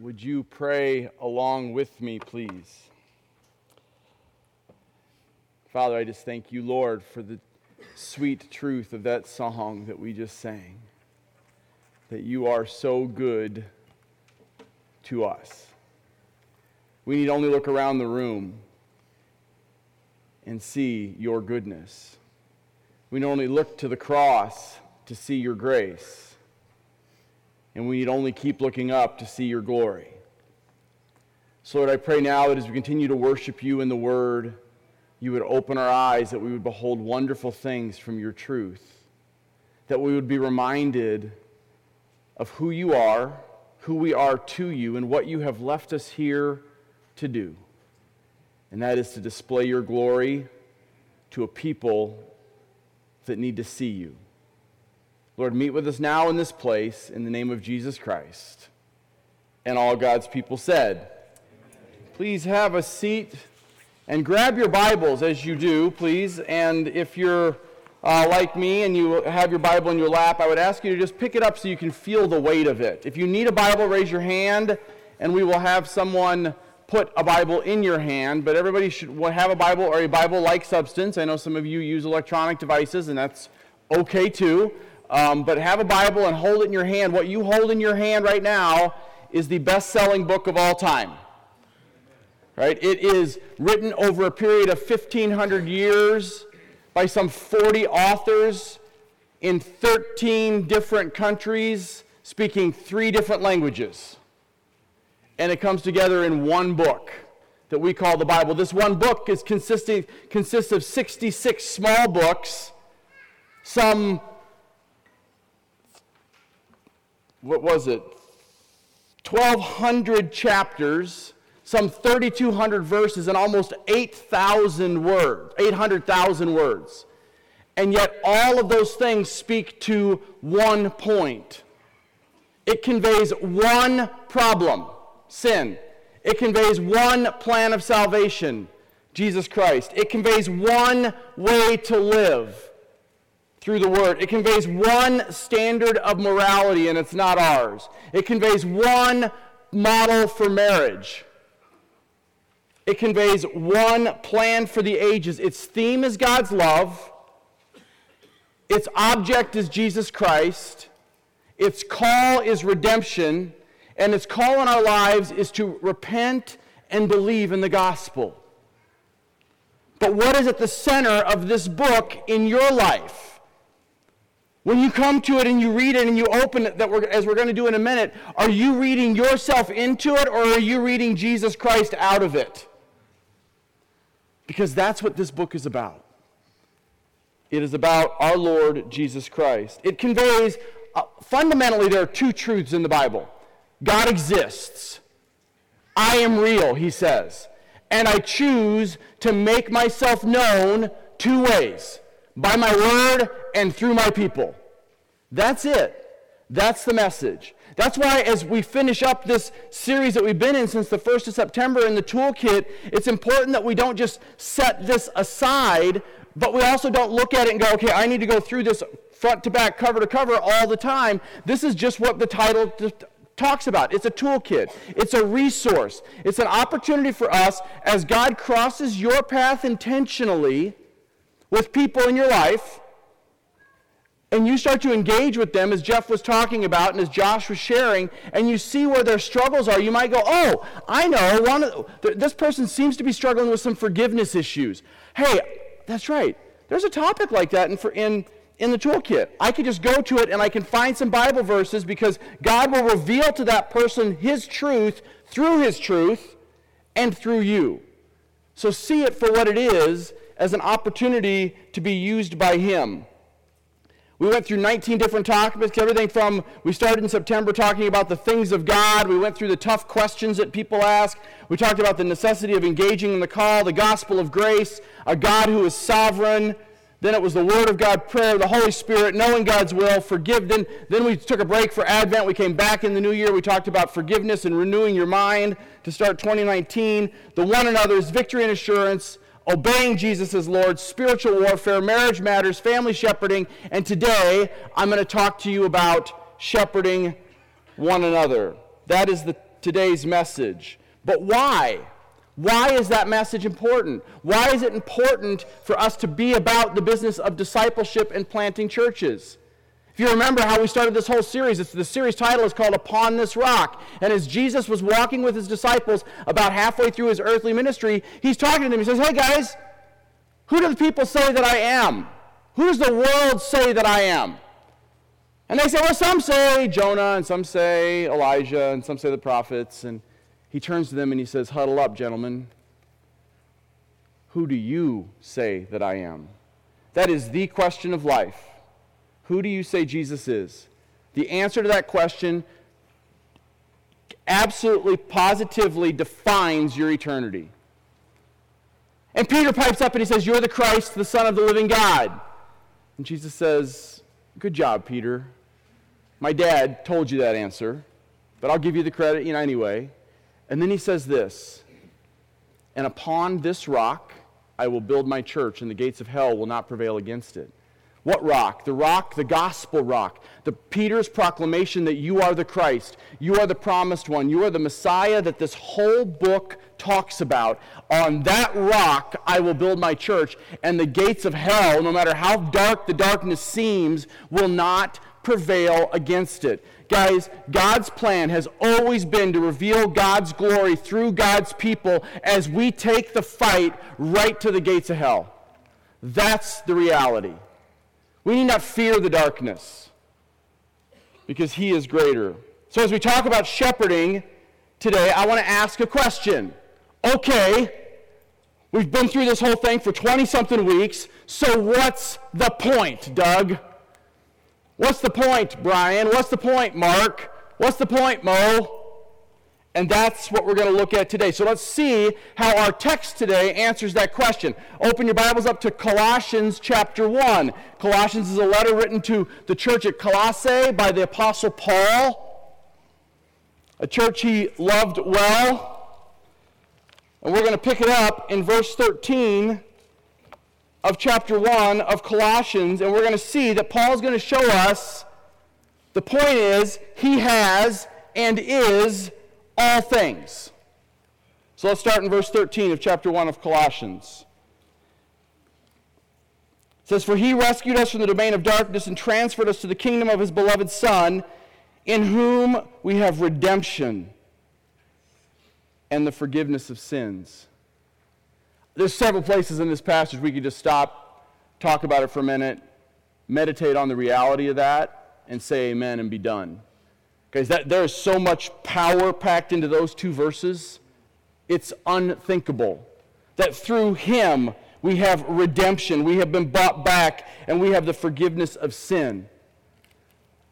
Would you pray along with me, please? Father, I just thank you, Lord, for the sweet truth of that song that we just sang. That you are so good to us. We need only look around the room and see your goodness. We need only look to the cross to see your grace and we need only keep looking up to see your glory. So, Lord, I pray now that as we continue to worship you in the Word, you would open our eyes, that we would behold wonderful things from your truth, that we would be reminded of who you are, who we are to you, and what you have left us here to do. And that is to display your glory to a people that need to see you. Lord, meet with us now in this place in the name of Jesus Christ. And all God's people said, Please have a seat and grab your Bibles as you do, please. And if you're uh, like me and you have your Bible in your lap, I would ask you to just pick it up so you can feel the weight of it. If you need a Bible, raise your hand and we will have someone put a Bible in your hand. But everybody should have a Bible or a Bible like substance. I know some of you use electronic devices, and that's okay too. Um, but have a Bible and hold it in your hand. What you hold in your hand right now is the best selling book of all time. Right? It is written over a period of 1,500 years by some 40 authors in 13 different countries speaking three different languages. And it comes together in one book that we call the Bible. This one book is consisting, consists of 66 small books, some what was it? 1,200 chapters, some 3,200 verses, and almost 8,000 words, 800,000 words. And yet, all of those things speak to one point. It conveys one problem sin. It conveys one plan of salvation Jesus Christ. It conveys one way to live through the word. It conveys one standard of morality, and it's not ours. It conveys one model for marriage. It conveys one plan for the ages. Its theme is God's love. Its object is Jesus Christ. Its call is redemption. And its call in our lives is to repent and believe in the gospel. But what is at the center of this book in your life? When you come to it and you read it and you open it, that we're, as we're going to do in a minute, are you reading yourself into it or are you reading Jesus Christ out of it? Because that's what this book is about. It is about our Lord Jesus Christ. It conveys, uh, fundamentally, there are two truths in the Bible God exists. I am real, he says. And I choose to make myself known two ways by my word and through my people. That's it. That's the message. That's why, as we finish up this series that we've been in since the 1st of September in the toolkit, it's important that we don't just set this aside, but we also don't look at it and go, okay, I need to go through this front to back, cover to cover all the time. This is just what the title talks about. It's a toolkit, it's a resource, it's an opportunity for us as God crosses your path intentionally with people in your life and you start to engage with them as Jeff was talking about and as Josh was sharing, and you see where their struggles are, you might go, "Oh, I know. One, this person seems to be struggling with some forgiveness issues. Hey, that's right. There's a topic like that in, in in the toolkit. I can just go to it and I can find some Bible verses because God will reveal to that person His truth through His truth and through you. So see it for what it is as an opportunity to be used by Him. We went through 19 different topics, everything from, we started in September talking about the things of God. We went through the tough questions that people ask. We talked about the necessity of engaging in the call, the gospel of grace, a God who is sovereign. Then it was the Word of God, prayer, the Holy Spirit, knowing God's will, forgive. Then, then we took a break for Advent. We came back in the new year. We talked about forgiveness and renewing your mind to start 2019. The one another's victory and assurance obeying Jesus as Lord, spiritual warfare, marriage matters, family shepherding, and today I'm going to talk to you about shepherding one another. That is the today's message. But why? Why is that message important? Why is it important for us to be about the business of discipleship and planting churches? You remember how we started this whole series, the series title is called Upon This Rock. And as Jesus was walking with his disciples about halfway through his earthly ministry, he's talking to them. He says, Hey guys, who do the people say that I am? Who does the world say that I am? And they say, Well, some say Jonah, and some say Elijah, and some say the prophets. And he turns to them and he says, Huddle up, gentlemen. Who do you say that I am? That is the question of life. Who do you say Jesus is? The answer to that question absolutely, positively defines your eternity. And Peter pipes up and he says, You're the Christ, the Son of the living God. And Jesus says, Good job, Peter. My dad told you that answer, but I'll give you the credit you know, anyway. And then he says this And upon this rock I will build my church, and the gates of hell will not prevail against it. What rock? The rock, the gospel rock. The Peter's proclamation that you are the Christ, you are the promised one, you are the Messiah that this whole book talks about. On that rock I will build my church, and the gates of hell, no matter how dark the darkness seems, will not prevail against it. Guys, God's plan has always been to reveal God's glory through God's people as we take the fight right to the gates of hell. That's the reality. We need not fear the darkness because he is greater. So, as we talk about shepherding today, I want to ask a question. Okay, we've been through this whole thing for 20 something weeks, so what's the point, Doug? What's the point, Brian? What's the point, Mark? What's the point, Mo? And that's what we're going to look at today. So let's see how our text today answers that question. Open your Bibles up to Colossians chapter 1. Colossians is a letter written to the church at Colossae by the Apostle Paul, a church he loved well. And we're going to pick it up in verse 13 of chapter 1 of Colossians, and we're going to see that Paul's going to show us the point is, he has and is all things. So let's start in verse 13 of chapter 1 of Colossians. It says, For he rescued us from the domain of darkness and transferred us to the kingdom of his beloved Son, in whom we have redemption and the forgiveness of sins. There's several places in this passage we could just stop, talk about it for a minute, meditate on the reality of that, and say amen and be done. Guys, that, there is so much power packed into those two verses. It's unthinkable that through him we have redemption, we have been bought back, and we have the forgiveness of sin.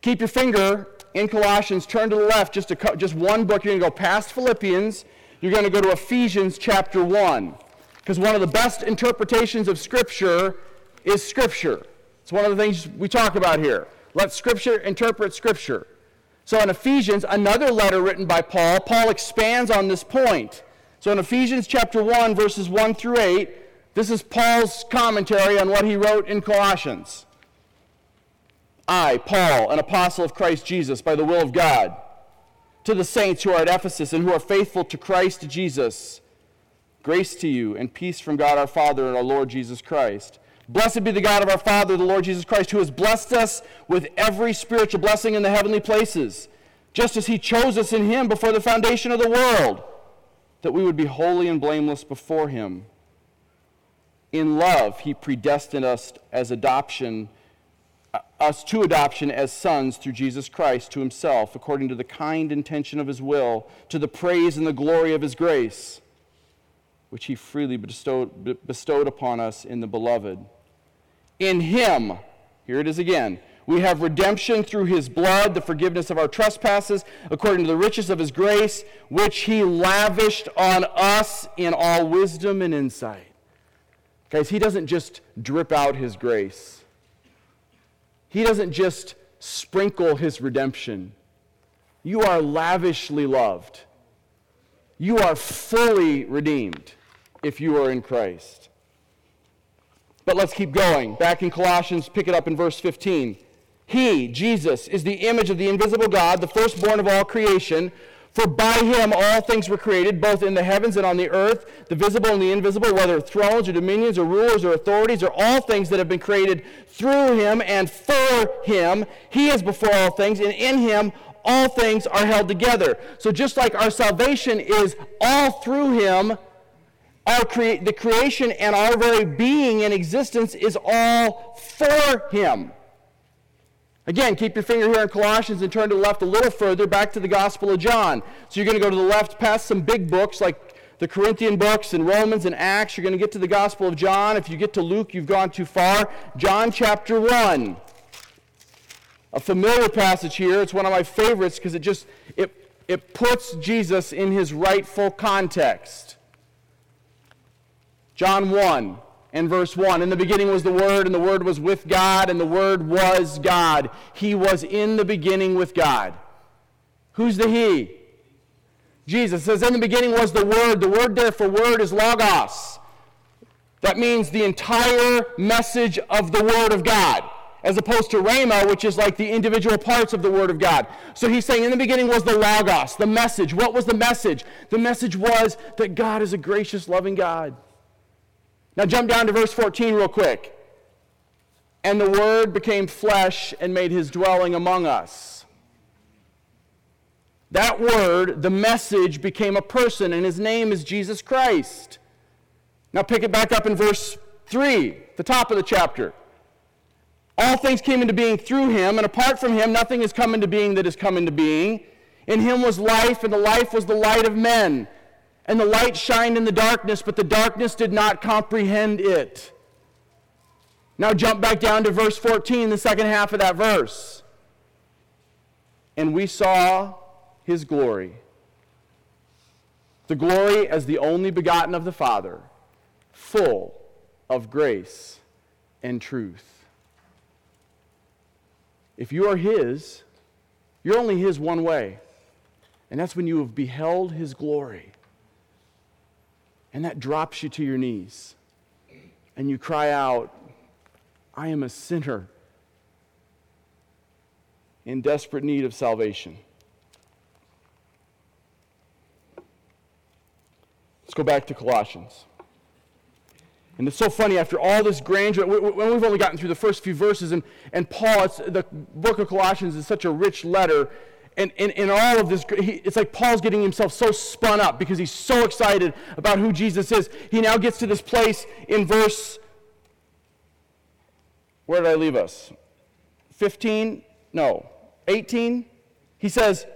Keep your finger in Colossians, turn to the left, just, a, just one book. You're going to go past Philippians, you're going to go to Ephesians chapter 1. Because one of the best interpretations of Scripture is Scripture. It's one of the things we talk about here. Let Scripture interpret Scripture. So in Ephesians, another letter written by Paul, Paul expands on this point. So in Ephesians chapter 1, verses 1 through 8, this is Paul's commentary on what he wrote in Colossians. I, Paul, an apostle of Christ Jesus, by the will of God, to the saints who are at Ephesus and who are faithful to Christ Jesus, grace to you and peace from God our Father and our Lord Jesus Christ. Blessed be the God of our Father, the Lord Jesus Christ, who has blessed us with every spiritual blessing in the heavenly places, just as he chose us in him before the foundation of the world, that we would be holy and blameless before him. In love, he predestined us as adoption, uh, us to adoption as sons through Jesus Christ to himself, according to the kind intention of his will, to the praise and the glory of his grace, which he freely bestowed, bestowed upon us in the beloved in him, here it is again, we have redemption through his blood, the forgiveness of our trespasses, according to the riches of his grace, which he lavished on us in all wisdom and insight. Guys, he doesn't just drip out his grace, he doesn't just sprinkle his redemption. You are lavishly loved. You are fully redeemed if you are in Christ. But let's keep going. Back in Colossians, pick it up in verse 15. He, Jesus, is the image of the invisible God, the firstborn of all creation. For by him all things were created, both in the heavens and on the earth, the visible and the invisible, whether thrones or dominions or rulers or authorities, or all things that have been created through him and for him. He is before all things, and in him all things are held together. So just like our salvation is all through him, our crea- the creation and our very being and existence is all for him. Again, keep your finger here in Colossians and turn to the left a little further, back to the Gospel of John. So you're going to go to the left past some big books like the Corinthian books and Romans and Acts. You're going to get to the Gospel of John. If you get to Luke, you've gone too far. John chapter 1. A familiar passage here. It's one of my favorites because it just it, it puts Jesus in his rightful context. John 1 and verse 1. In the beginning was the Word, and the Word was with God, and the Word was God. He was in the beginning with God. Who's the He? Jesus says, In the beginning was the Word. The word there for Word is Logos. That means the entire message of the Word of God, as opposed to Rhema, which is like the individual parts of the Word of God. So he's saying, In the beginning was the Logos, the message. What was the message? The message was that God is a gracious, loving God. Now jump down to verse 14 real quick. And the Word became flesh and made his dwelling among us. That Word, the message, became a person, and his name is Jesus Christ. Now pick it back up in verse 3, the top of the chapter. All things came into being through him, and apart from him, nothing has come into being that has come into being. In him was life, and the life was the light of men. And the light shined in the darkness, but the darkness did not comprehend it. Now jump back down to verse 14, the second half of that verse. And we saw his glory. The glory as the only begotten of the Father, full of grace and truth. If you are his, you're only his one way. And that's when you have beheld his glory and that drops you to your knees. And you cry out, I am a sinner in desperate need of salvation. Let's go back to Colossians. And it's so funny, after all this grandeur, when we've only gotten through the first few verses, and, and Paul, the book of Colossians is such a rich letter, and in all of this, he, it's like Paul's getting himself so spun up because he's so excited about who Jesus is. He now gets to this place in verse, where did I leave us? 15? No. 18? He says,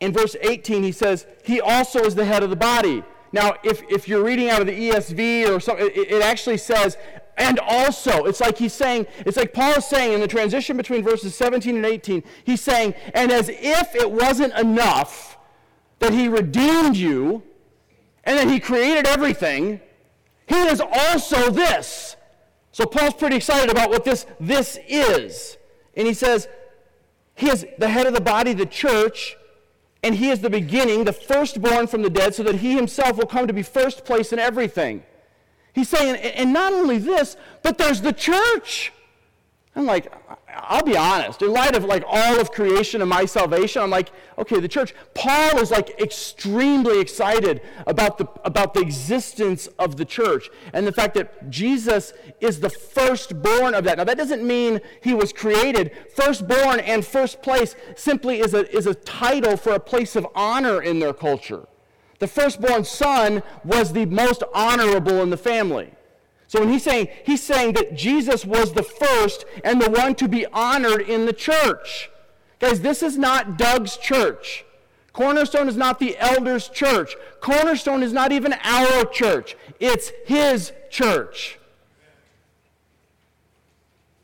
in verse 18, he says, He also is the head of the body. Now, if, if you're reading out of the ESV or something, it, it actually says, and also, it's like he's saying, it's like Paul is saying in the transition between verses 17 and 18, he's saying, and as if it wasn't enough that he redeemed you and that he created everything, he is also this. So Paul's pretty excited about what this this is. And he says, he is the head of the body, the church, and he is the beginning, the firstborn from the dead, so that he himself will come to be first place in everything. He's saying, and not only this, but there's the church. I'm like, I'll be honest. In light of like all of creation and my salvation, I'm like, okay, the church. Paul is like extremely excited about the about the existence of the church and the fact that Jesus is the firstborn of that. Now that doesn't mean he was created. Firstborn and first place simply is a is a title for a place of honor in their culture. The firstborn son was the most honorable in the family. So when he's saying, he's saying that Jesus was the first and the one to be honored in the church. Guys, this is not Doug's church. Cornerstone is not the elders' church. Cornerstone is not even our church. It's his church.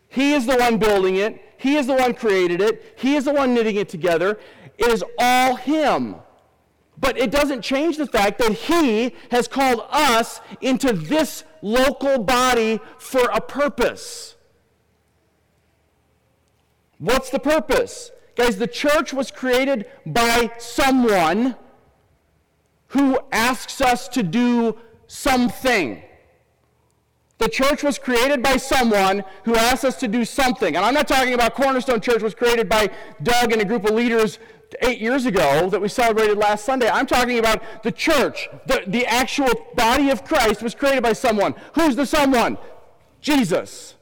He is the one building it. He is the one created it. He is the one knitting it together. It is all him. But it doesn't change the fact that He has called us into this local body for a purpose. What's the purpose? Guys, the church was created by someone who asks us to do something. The church was created by someone who asked us to do something. And I'm not talking about Cornerstone Church was created by Doug and a group of leaders eight years ago that we celebrated last Sunday. I'm talking about the church. The, the actual body of Christ was created by someone. Who's the someone? Jesus.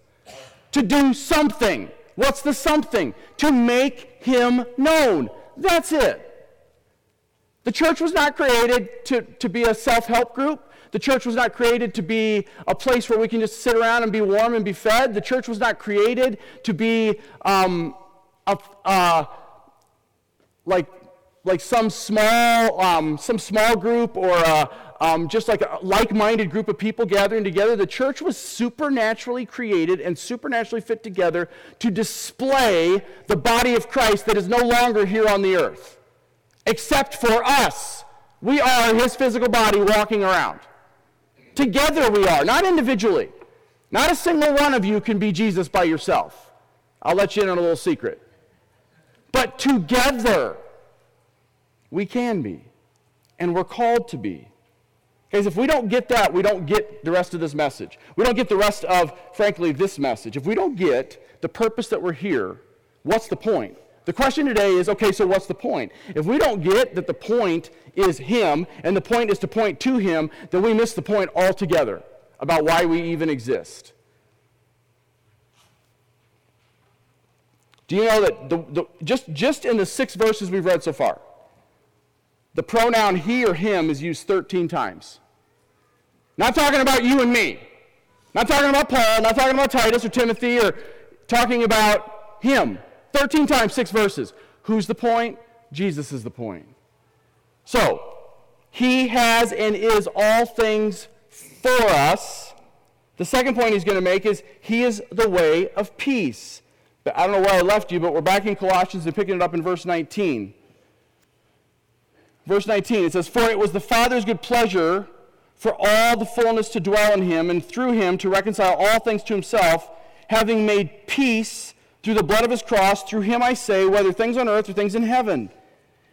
To do something. What's the something? To make him known. That's it. The church was not created to, to be a self help group. The church was not created to be a place where we can just sit around and be warm and be fed. The church was not created to be um, a, uh, like, like some small, um, some small group or a, um, just like a like-minded group of people gathering together. The church was supernaturally created and supernaturally fit together to display the body of Christ that is no longer here on the earth, except for us. We are his physical body walking around. Together we are, not individually. Not a single one of you can be Jesus by yourself. I'll let you in on a little secret. But together we can be, and we're called to be. Guys, if we don't get that, we don't get the rest of this message. We don't get the rest of, frankly, this message. If we don't get the purpose that we're here, what's the point? The question today is okay, so what's the point? If we don't get that the point is Him and the point is to point to Him, then we miss the point altogether about why we even exist. Do you know that the, the, just, just in the six verses we've read so far, the pronoun he or him is used 13 times? Not talking about you and me. Not talking about Paul, not talking about Titus or Timothy or talking about him. 13 times, six verses. Who's the point? Jesus is the point. So, he has and is all things for us. The second point he's going to make is he is the way of peace. But I don't know where I left you, but we're back in Colossians and picking it up in verse 19. Verse 19, it says, For it was the Father's good pleasure for all the fullness to dwell in him, and through him to reconcile all things to himself, having made peace through the blood of his cross, through him I say, whether things on earth or things in heaven.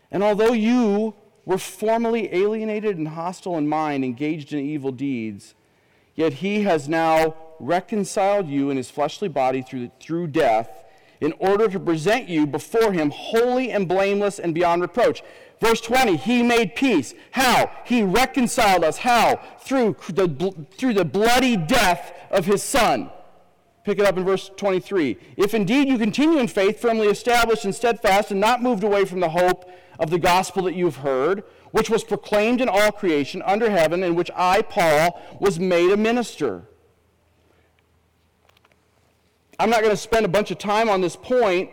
And although you were formerly alienated and hostile in mind, engaged in evil deeds, yet he has now reconciled you in his fleshly body through, through death, in order to present you before him holy and blameless and beyond reproach. Verse 20, he made peace. How? He reconciled us. How? Through the, through the bloody death of his son. Pick it up in verse 23. If indeed you continue in faith, firmly established and steadfast, and not moved away from the hope of the gospel that you've heard, which was proclaimed in all creation under heaven, in which I, Paul, was made a minister. I'm not going to spend a bunch of time on this point,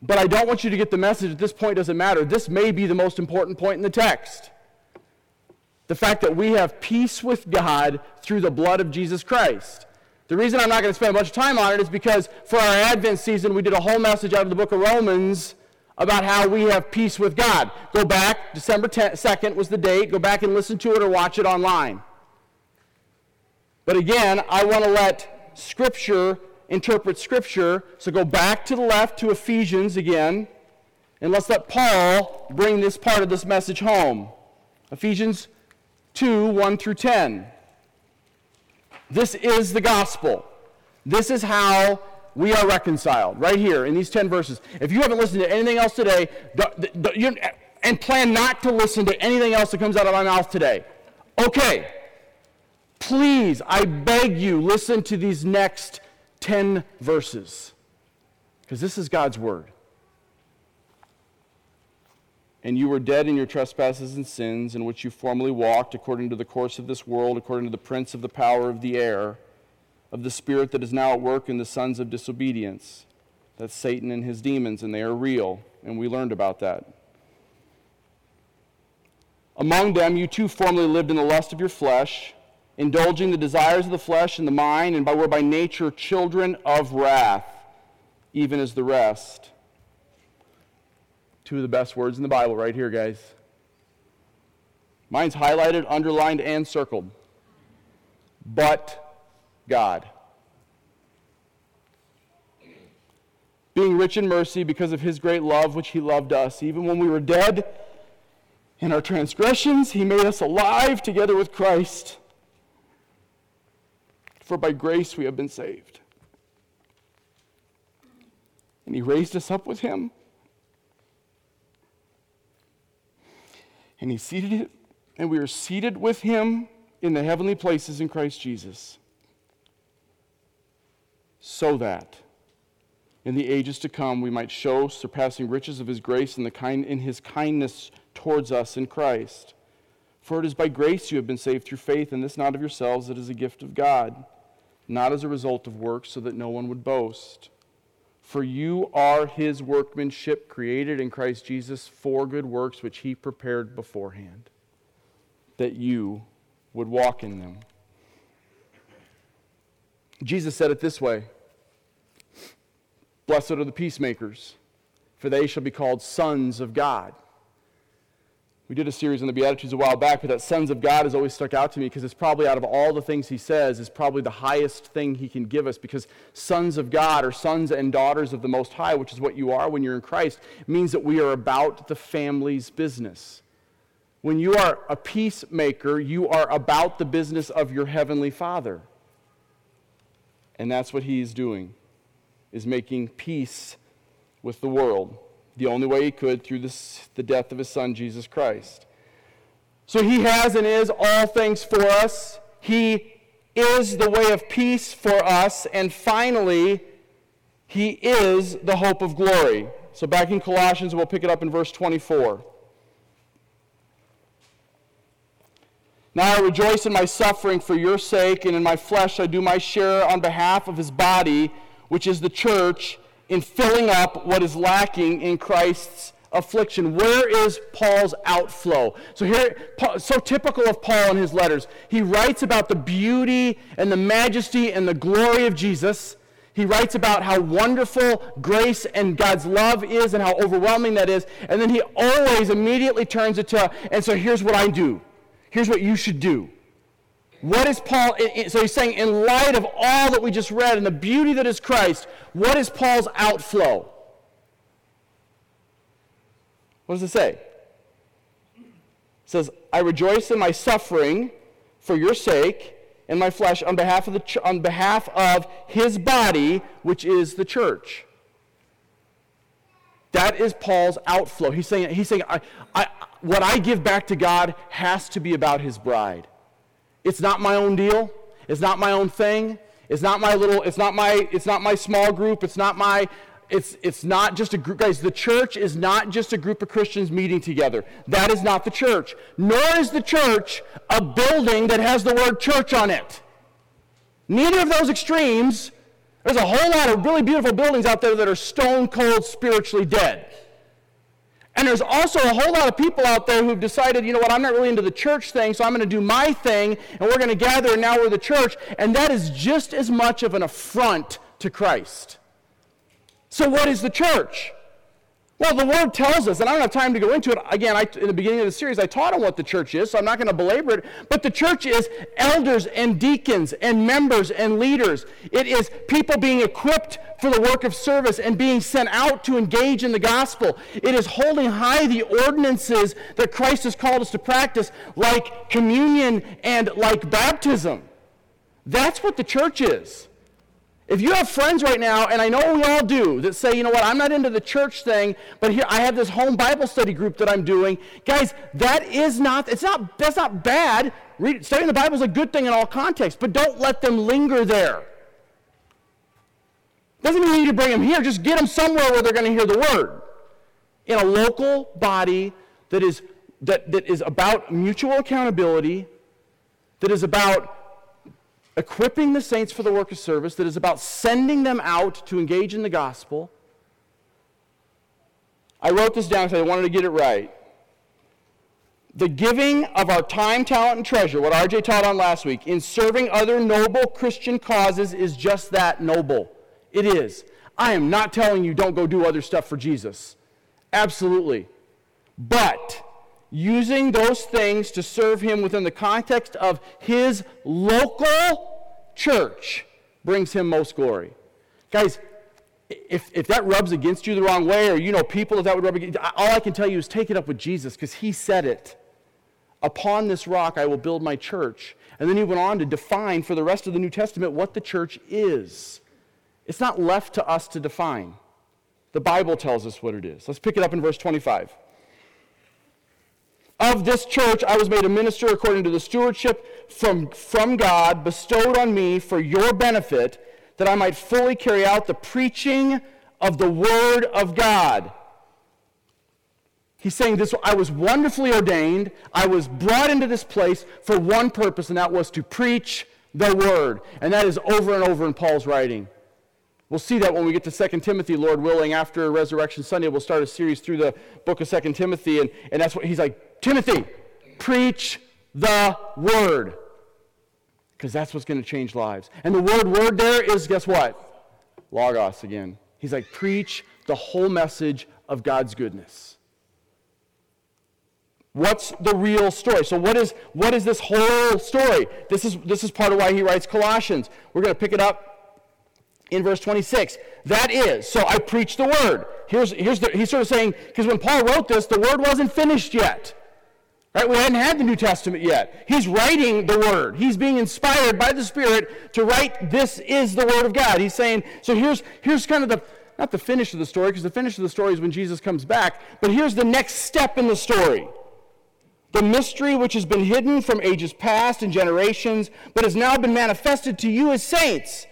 but I don't want you to get the message that this point doesn't matter. This may be the most important point in the text. The fact that we have peace with God through the blood of Jesus Christ. The reason I'm not going to spend a bunch of time on it is because for our Advent season, we did a whole message out of the book of Romans about how we have peace with God. Go back, December 2nd was the date. Go back and listen to it or watch it online. But again, I want to let Scripture interpret Scripture. So go back to the left to Ephesians again, and let's let Paul bring this part of this message home. Ephesians 2 1 through 10. This is the gospel. This is how we are reconciled, right here in these 10 verses. If you haven't listened to anything else today, and plan not to listen to anything else that comes out of my mouth today, okay. Please, I beg you, listen to these next 10 verses. Because this is God's word. And you were dead in your trespasses and sins, in which you formerly walked according to the course of this world, according to the prince of the power of the air, of the spirit that is now at work in the sons of disobedience. That's Satan and his demons, and they are real. And we learned about that. Among them, you too formerly lived in the lust of your flesh, indulging the desires of the flesh and the mind, and by, were by nature children of wrath, even as the rest. Two of the best words in the Bible right here, guys. Mine's highlighted, underlined, and circled. But God. Being rich in mercy because of his great love, which he loved us, even when we were dead in our transgressions, he made us alive together with Christ. For by grace we have been saved. And he raised us up with him. And he seated it, and we are seated with him in the heavenly places in Christ Jesus. So that in the ages to come we might show surpassing riches of his grace and the kind in his kindness towards us in Christ. For it is by grace you have been saved through faith, and this not of yourselves, it is a gift of God, not as a result of works, so that no one would boast. For you are his workmanship, created in Christ Jesus for good works, which he prepared beforehand, that you would walk in them. Jesus said it this way Blessed are the peacemakers, for they shall be called sons of God. We did a series on the Beatitudes a while back, but that sons of God has always stuck out to me because it's probably out of all the things he says, is probably the highest thing he can give us because sons of God or sons and daughters of the Most High, which is what you are when you're in Christ, means that we are about the family's business. When you are a peacemaker, you are about the business of your heavenly Father. And that's what he's doing, is making peace with the world the only way he could through this, the death of his son, Jesus Christ. So he has and is all things for us. He is the way of peace for us. And finally, he is the hope of glory. So back in Colossians, we'll pick it up in verse 24. Now I rejoice in my suffering for your sake, and in my flesh I do my share on behalf of his body, which is the church in filling up what is lacking in Christ's affliction. Where is Paul's outflow? So here, so typical of Paul in his letters, he writes about the beauty and the majesty and the glory of Jesus. He writes about how wonderful grace and God's love is and how overwhelming that is. And then he always immediately turns it to, and so here's what I do. Here's what you should do. What is Paul, so he's saying, in light of all that we just read and the beauty that is Christ, what is Paul's outflow? What does it say? It says, I rejoice in my suffering for your sake and my flesh on behalf of, the ch- on behalf of his body, which is the church. That is Paul's outflow. He's saying, he's saying I, I, what I give back to God has to be about his bride. It's not my own deal. It's not my own thing. It's not my little, it's not my, it's not my small group. It's not my, it's, it's not just a group. Guys, the church is not just a group of Christians meeting together. That is not the church. Nor is the church a building that has the word church on it. Neither of those extremes. There's a whole lot of really beautiful buildings out there that are stone cold spiritually dead. And there's also a whole lot of people out there who've decided, you know what, I'm not really into the church thing, so I'm going to do my thing, and we're going to gather, and now we're the church. And that is just as much of an affront to Christ. So, what is the church? Well, the Word tells us, and I don't have time to go into it. Again, I, in the beginning of the series, I taught on what the church is, so I'm not going to belabor it. But the church is elders and deacons and members and leaders. It is people being equipped for the work of service and being sent out to engage in the gospel. It is holding high the ordinances that Christ has called us to practice, like communion and like baptism. That's what the church is. If you have friends right now, and I know we all do, that say, you know what, I'm not into the church thing, but here I have this home Bible study group that I'm doing. Guys, that is not, it's not, that's not bad. Read, studying the Bible is a good thing in all contexts, but don't let them linger there. Doesn't mean you need to bring them here, just get them somewhere where they're going to hear the word. In a local body that is, that, that is about mutual accountability, that is about equipping the saints for the work of service, that is about sending them out to engage in the gospel. I wrote this down because I wanted to get it right. The giving of our time, talent, and treasure, what RJ taught on last week, in serving other noble Christian causes is just that noble. It is. I am not telling you don't go do other stuff for Jesus. Absolutely. But using those things to serve him within the context of his local church brings him most glory. Guys, if, if that rubs against you the wrong way, or you know people that that would rub against, all I can tell you is take it up with Jesus because he said it. Upon this rock I will build my church. And then he went on to define for the rest of the New Testament what the church is. It's not left to us to define. The Bible tells us what it is. Let's pick it up in verse 25. Of this church I was made a minister according to the stewardship from, from God bestowed on me for your benefit, that I might fully carry out the preaching of the Word of God. He's saying this I was wonderfully ordained. I was brought into this place for one purpose, and that was to preach the word. And that is over and over in Paul's writing. We'll see that when we get to 2 Timothy, Lord willing, after Resurrection Sunday. We'll start a series through the book of 2 Timothy. And, and that's what he's like Timothy, preach the word. Because that's what's going to change lives. And the word word there is, guess what? Logos again. He's like, preach the whole message of God's goodness. What's the real story? So what is what is this whole story? This is this is part of why he writes Colossians. We're going to pick it up in verse 26. That is, so I preach the word. Here's here's the, he's sort of saying because when Paul wrote this, the word wasn't finished yet. Right? We hadn't had the New Testament yet. He's writing the word. He's being inspired by the Spirit to write this is the word of God. He's saying, so here's here's kind of the not the finish of the story, because the finish of the story is when Jesus comes back, but here's the next step in the story the mystery which has been hidden from ages past and generations, but has now been manifested to you as saints,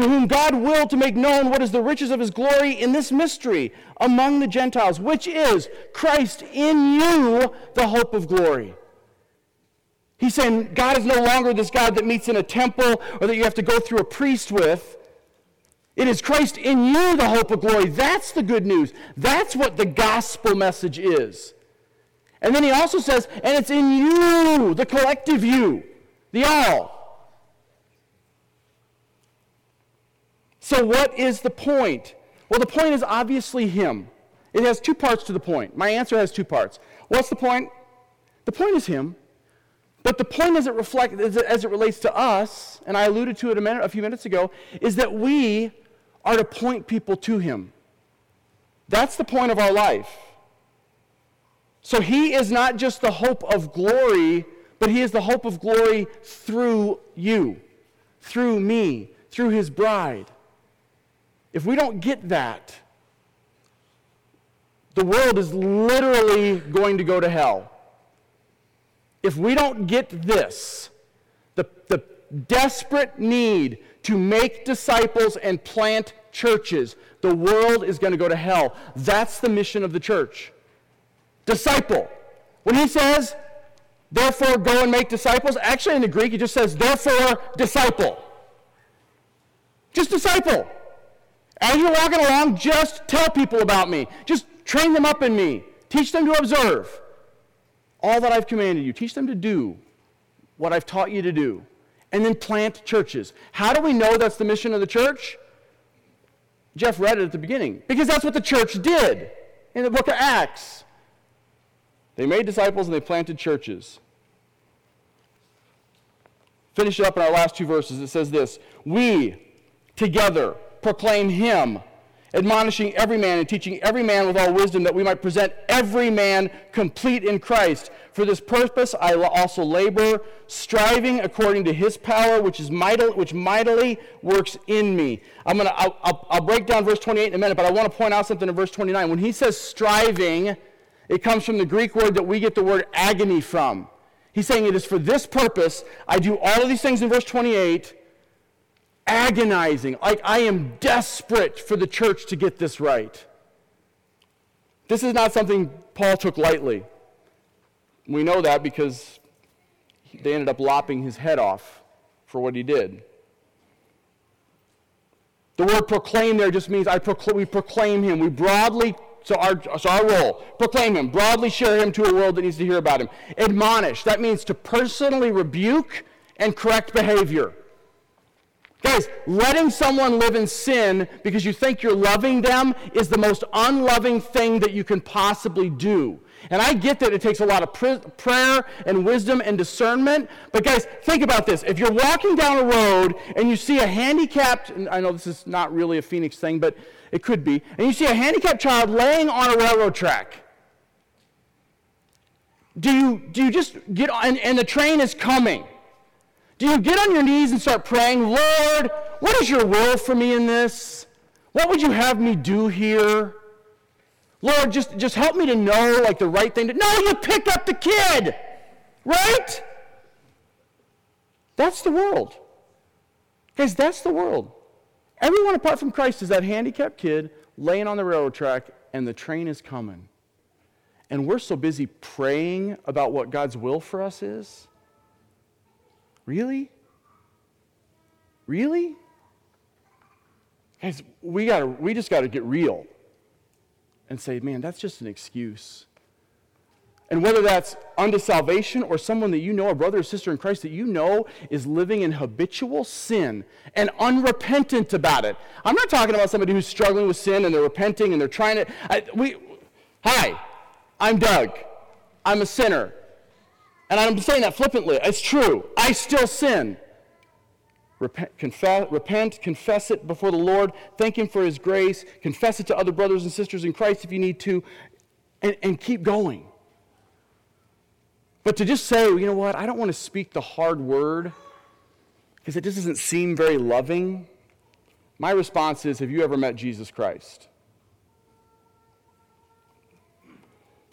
to whom God willed to make known what is the riches of his glory in this mystery among the Gentiles, which is Christ in you, the hope of glory. He's saying God is no longer this God that meets in a temple or that you have to go through a priest with. It is Christ in you, the hope of glory. That's the good news. That's what the gospel message is. And then he also says, and it's in you, the collective you, the all. So, what is the point? Well, the point is obviously him. It has two parts to the point. My answer has two parts. What's the point? The point is him. But the point as it, reflect, as it, as it relates to us, and I alluded to it a, minute, a few minutes ago, is that we are to point people to him. That's the point of our life. So he is not just the hope of glory, but he is the hope of glory through you, through me, through his bride. If we don't get that, the world is literally going to go to hell. If we don't get this, the, the desperate need to make disciples and plant churches, the world is going to go to hell. That's the mission of the church disciple. When he says, therefore go and make disciples, actually in the Greek, he just says, therefore disciple. Just disciple. As you're walking along, just tell people about me. Just train them up in me. Teach them to observe all that I've commanded you. Teach them to do what I've taught you to do. And then plant churches. How do we know that's the mission of the church? Jeff read it at the beginning. Because that's what the church did in the book of Acts. They made disciples and they planted churches. Finish it up in our last two verses. It says this We together proclaim him, admonishing every man and teaching every man with all wisdom, that we might present every man complete in Christ. For this purpose I also labor, striving according to his power, which, is mightily, which mightily works in me. I'm gonna, I'll, I'll, I'll break down verse 28 in a minute, but I want to point out something in verse 29. When he says striving, it comes from the Greek word that we get the word agony from. He's saying it is for this purpose I do all of these things in verse 28, agonizing, like I am desperate for the church to get this right. This is not something Paul took lightly. We know that because they ended up lopping his head off for what he did. The word proclaim there just means I procl- we proclaim him. We broadly so our, so our role, proclaim him, broadly share him to a world that needs to hear about him. Admonish, that means to personally rebuke and correct behavior. Guys, letting someone live in sin because you think you're loving them is the most unloving thing that you can possibly do. And I get that it takes a lot of pr- prayer and wisdom and discernment. But guys, think about this. If you're walking down a road and you see a handicapped, I know this is not really a Phoenix thing, but it could be, and you see a handicapped child laying on a railroad track, Do you, do you just get on, and the train is coming? Do you get on your knees and start praying, Lord, what is your will for me in this? What would you have me do here? Lord, just, just help me to know like the right thing to No, you pick up the kid. Right? That's the world. Guys, that's the world. Everyone apart from Christ is that handicapped kid laying on the railroad track and the train is coming. And we're so busy praying about what God's will for us is. Really? Really? Guys, we, gotta, we just got to get real and say, man, that's just an excuse. And whether that's unto salvation or someone that you know, a brother or sister in Christ that you know is living in habitual sin and unrepentant about it. I'm not talking about somebody who's struggling with sin and they're repenting and they're trying to. I, we, hi, I'm Doug. I'm a sinner. And I'm saying that flippantly. It's true. I still sin. Repent confess, repent, confess it before the Lord, thank Him for His grace, confess it to other brothers and sisters in Christ if you need to, and, and keep going. But to just say, you know what, I don't want to speak the hard word because it just doesn't seem very loving, my response is Have you ever met Jesus Christ?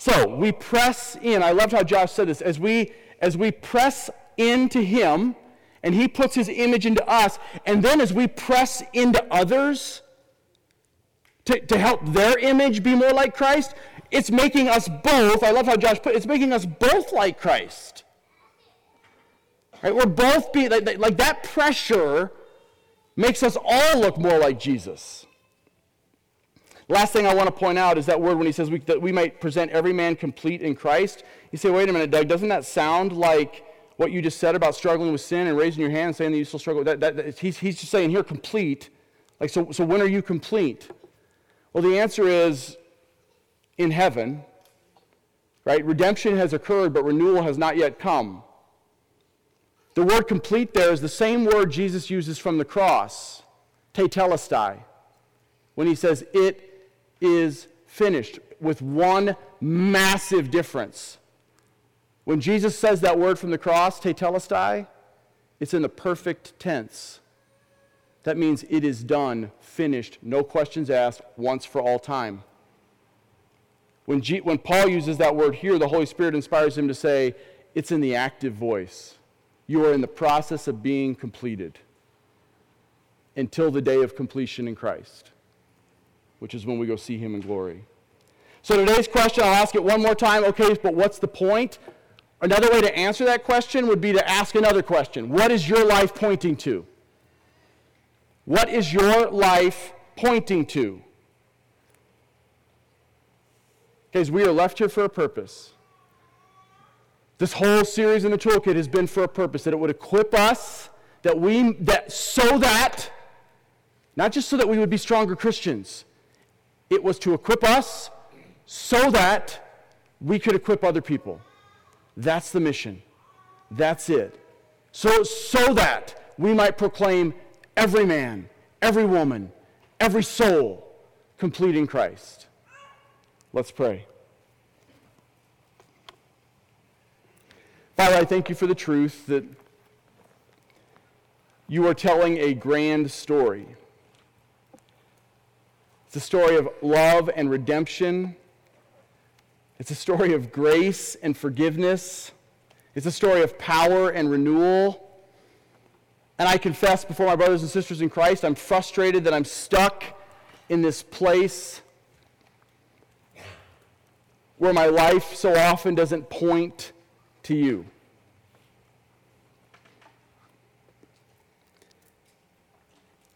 So we press in. I loved how Josh said this. As we, as we press into Him, and He puts His image into us, and then as we press into others to, to help their image be more like Christ, it's making us both, I love how Josh put it, it's making us both like Christ. Right? We're both being, like, like that pressure makes us all look more like Jesus. Last thing I want to point out is that word when he says we, that we might present every man complete in Christ. You say, wait a minute, Doug, doesn't that sound like what you just said about struggling with sin and raising your hand and saying that you still struggle? That, that, that, he's, he's just saying here, complete. Like, so, so when are you complete? Well, the answer is in heaven, right? Redemption has occurred, but renewal has not yet come. The word complete there is the same word Jesus uses from the cross, tetelestai, when he says, It is finished, with one massive difference. When Jesus says that word from the cross, tetelestai, it's in the perfect tense. That means it is done, finished, no questions asked, once for all time. When, G, when Paul uses that word here, the Holy Spirit inspires him to say, it's in the active voice. You are in the process of being completed until the day of completion in Christ, which is when we go see him in glory. So today's question, I'll ask it one more time. Okay, but what's the point? Another way to answer that question would be to ask another question What is your life pointing to? What is your life pointing to? Guys, we are left here for a purpose. This whole series in the toolkit has been for a purpose that it would equip us that we that so that not just so that we would be stronger Christians. It was to equip us so that we could equip other people. That's the mission. That's it. So so that we might proclaim every man, every woman, every soul complete in Christ. Let's pray. Father, I thank you for the truth that you are telling a grand story. It's a story of love and redemption. It's a story of grace and forgiveness. It's a story of power and renewal. And I confess before my brothers and sisters in Christ, I'm frustrated that I'm stuck in this place where my life so often doesn't point to you.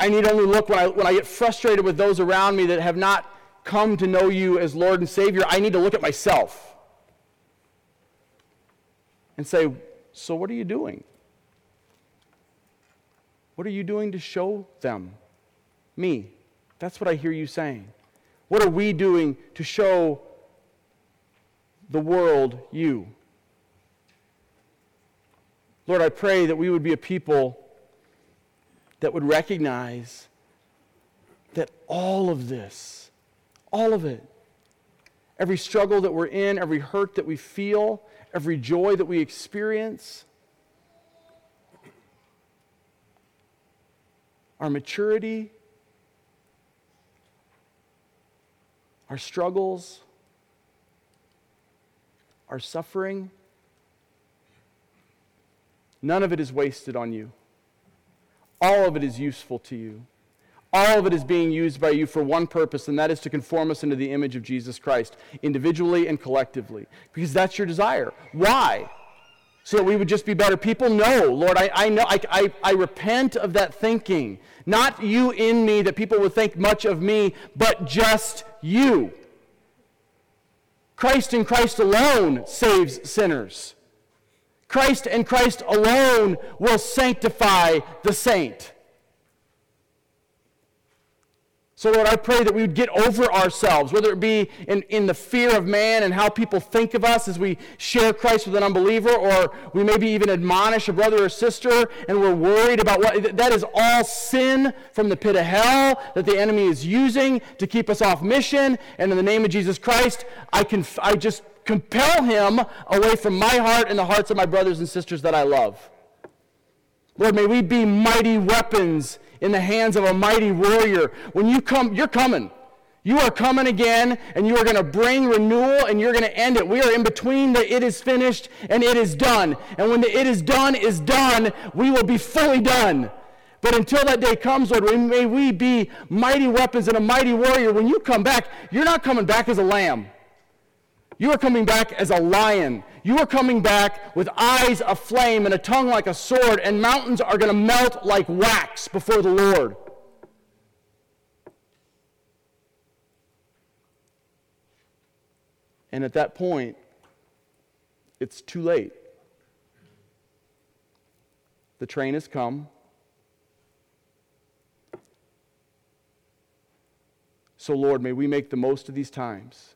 I need only look when I, when I get frustrated with those around me that have not come to know you as Lord and Savior. I need to look at myself and say, So, what are you doing? What are you doing to show them? Me. That's what I hear you saying. What are we doing to show the world you. Lord, I pray that we would be a people that would recognize that all of this, all of it, every struggle that we're in, every hurt that we feel, every joy that we experience, our maturity, our struggles, our suffering, none of it is wasted on you. All of it is useful to you. All of it is being used by you for one purpose, and that is to conform us into the image of Jesus Christ, individually and collectively, because that's your desire. Why? So that we would just be better people? No, Lord, I, I know, I, I, I repent of that thinking. Not you in me, that people would think much of me, but just you. Christ and Christ alone saves sinners. Christ and Christ alone will sanctify the saint. So, Lord, I pray that we would get over ourselves, whether it be in, in the fear of man and how people think of us as we share Christ with an unbeliever, or we maybe even admonish a brother or sister and we're worried about what. That is all sin from the pit of hell that the enemy is using to keep us off mission. And in the name of Jesus Christ, I, can, I just compel him away from my heart and the hearts of my brothers and sisters that I love. Lord, may we be mighty weapons in the hands of a mighty warrior. When you come, you're coming. You are coming again, and you are going to bring renewal, and you're going to end it. We are in between the it is finished and it is done. And when the it is done is done, we will be fully done. But until that day comes, Lord, may we be mighty weapons and a mighty warrior. When you come back, you're not coming back as a lamb. You are coming back as a lion. You are coming back with eyes aflame and a tongue like a sword, and mountains are going to melt like wax before the Lord. And at that point, it's too late. The train has come. So, Lord, may we make the most of these times.